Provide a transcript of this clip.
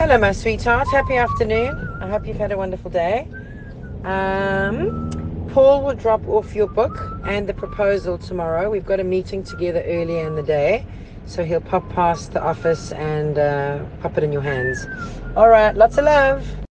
Hello, my sweetheart. Happy afternoon. I hope you've had a wonderful day. Um, Paul will drop off your book and the proposal tomorrow. We've got a meeting together earlier in the day, so he'll pop past the office and uh, pop it in your hands. All right, lots of love.